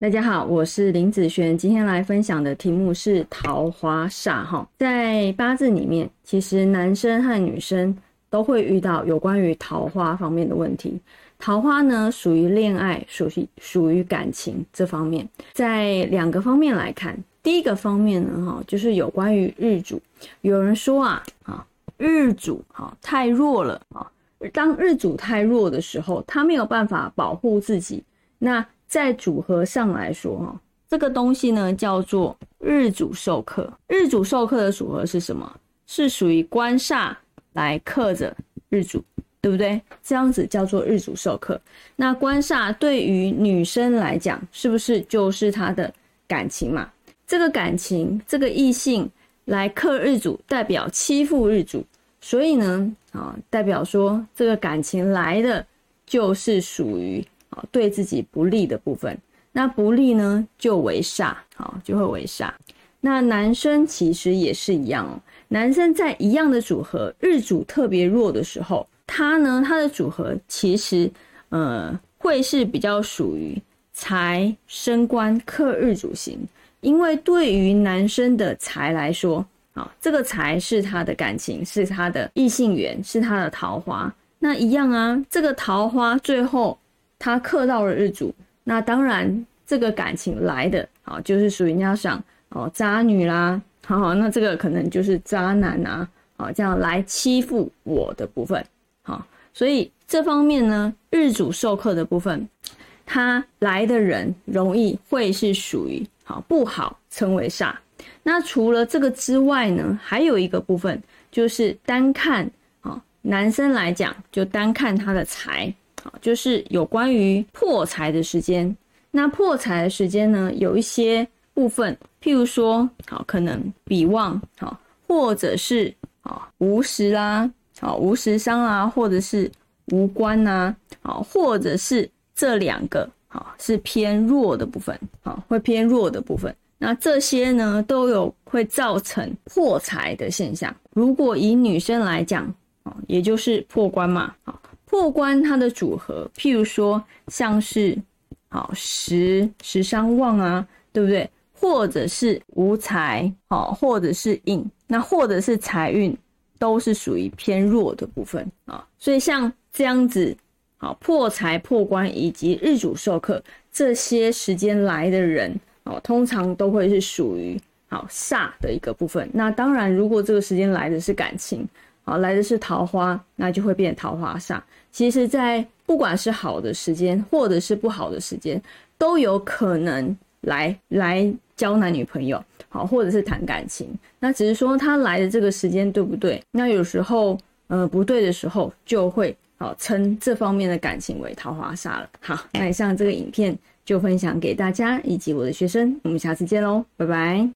大家好，我是林子璇，今天来分享的题目是桃花煞哈。在八字里面，其实男生和女生都会遇到有关于桃花方面的问题。桃花呢，属于恋爱，属于属于感情这方面。在两个方面来看，第一个方面呢，哈，就是有关于日主。有人说啊，啊，日主哈太弱了啊。当日主太弱的时候，他没有办法保护自己。那在组合上来说，哈，这个东西呢叫做日主受克。日主受克的组合是什么？是属于官煞来克着日主，对不对？这样子叫做日主受克。那官煞对于女生来讲，是不是就是她的感情嘛？这个感情，这个异性来克日主，代表欺负日主，所以呢，啊，代表说这个感情来的就是属于。对自己不利的部分，那不利呢就为煞，好就会为煞。那男生其实也是一样哦，男生在一样的组合，日主特别弱的时候，他呢他的组合其实呃会是比较属于财升官克日主型，因为对于男生的财来说，啊这个财是他的感情，是他的异性缘，是他的桃花，那一样啊，这个桃花最后。他克到了日主，那当然这个感情来的啊，就是属于人家想哦渣女啦，好，那这个可能就是渣男啊，好这样来欺负我的部分，好，所以这方面呢，日主受克的部分，他来的人容易会是属于好不好称为煞。那除了这个之外呢，还有一个部分就是单看啊，男生来讲就单看他的财。就是有关于破财的时间，那破财的时间呢，有一些部分，譬如说，好，可能比旺，好，或者是啊无时啦，好无时伤啊，或者是无关呐，好，或者是这两个，好是偏弱的部分，好会偏弱的部分，那这些呢都有会造成破财的现象。如果以女生来讲，啊，也就是破关嘛，好。破关它的组合，譬如说像是好时时商旺啊，对不对？或者是无财，好，或者是印，那或者是财运，都是属于偏弱的部分啊。所以像这样子，好破财破关以及日主授课这些时间来的人，哦，通常都会是属于好煞的一个部分。那当然，如果这个时间来的是感情。好，来的是桃花，那就会变桃花煞。其实，在不管是好的时间，或者是不好的时间，都有可能来来交男女朋友，好，或者是谈感情。那只是说他来的这个时间对不对？那有时候，呃，不对的时候，就会好称这方面的感情为桃花煞了。好，那以上这个影片就分享给大家以及我的学生，我们下次见喽，拜拜。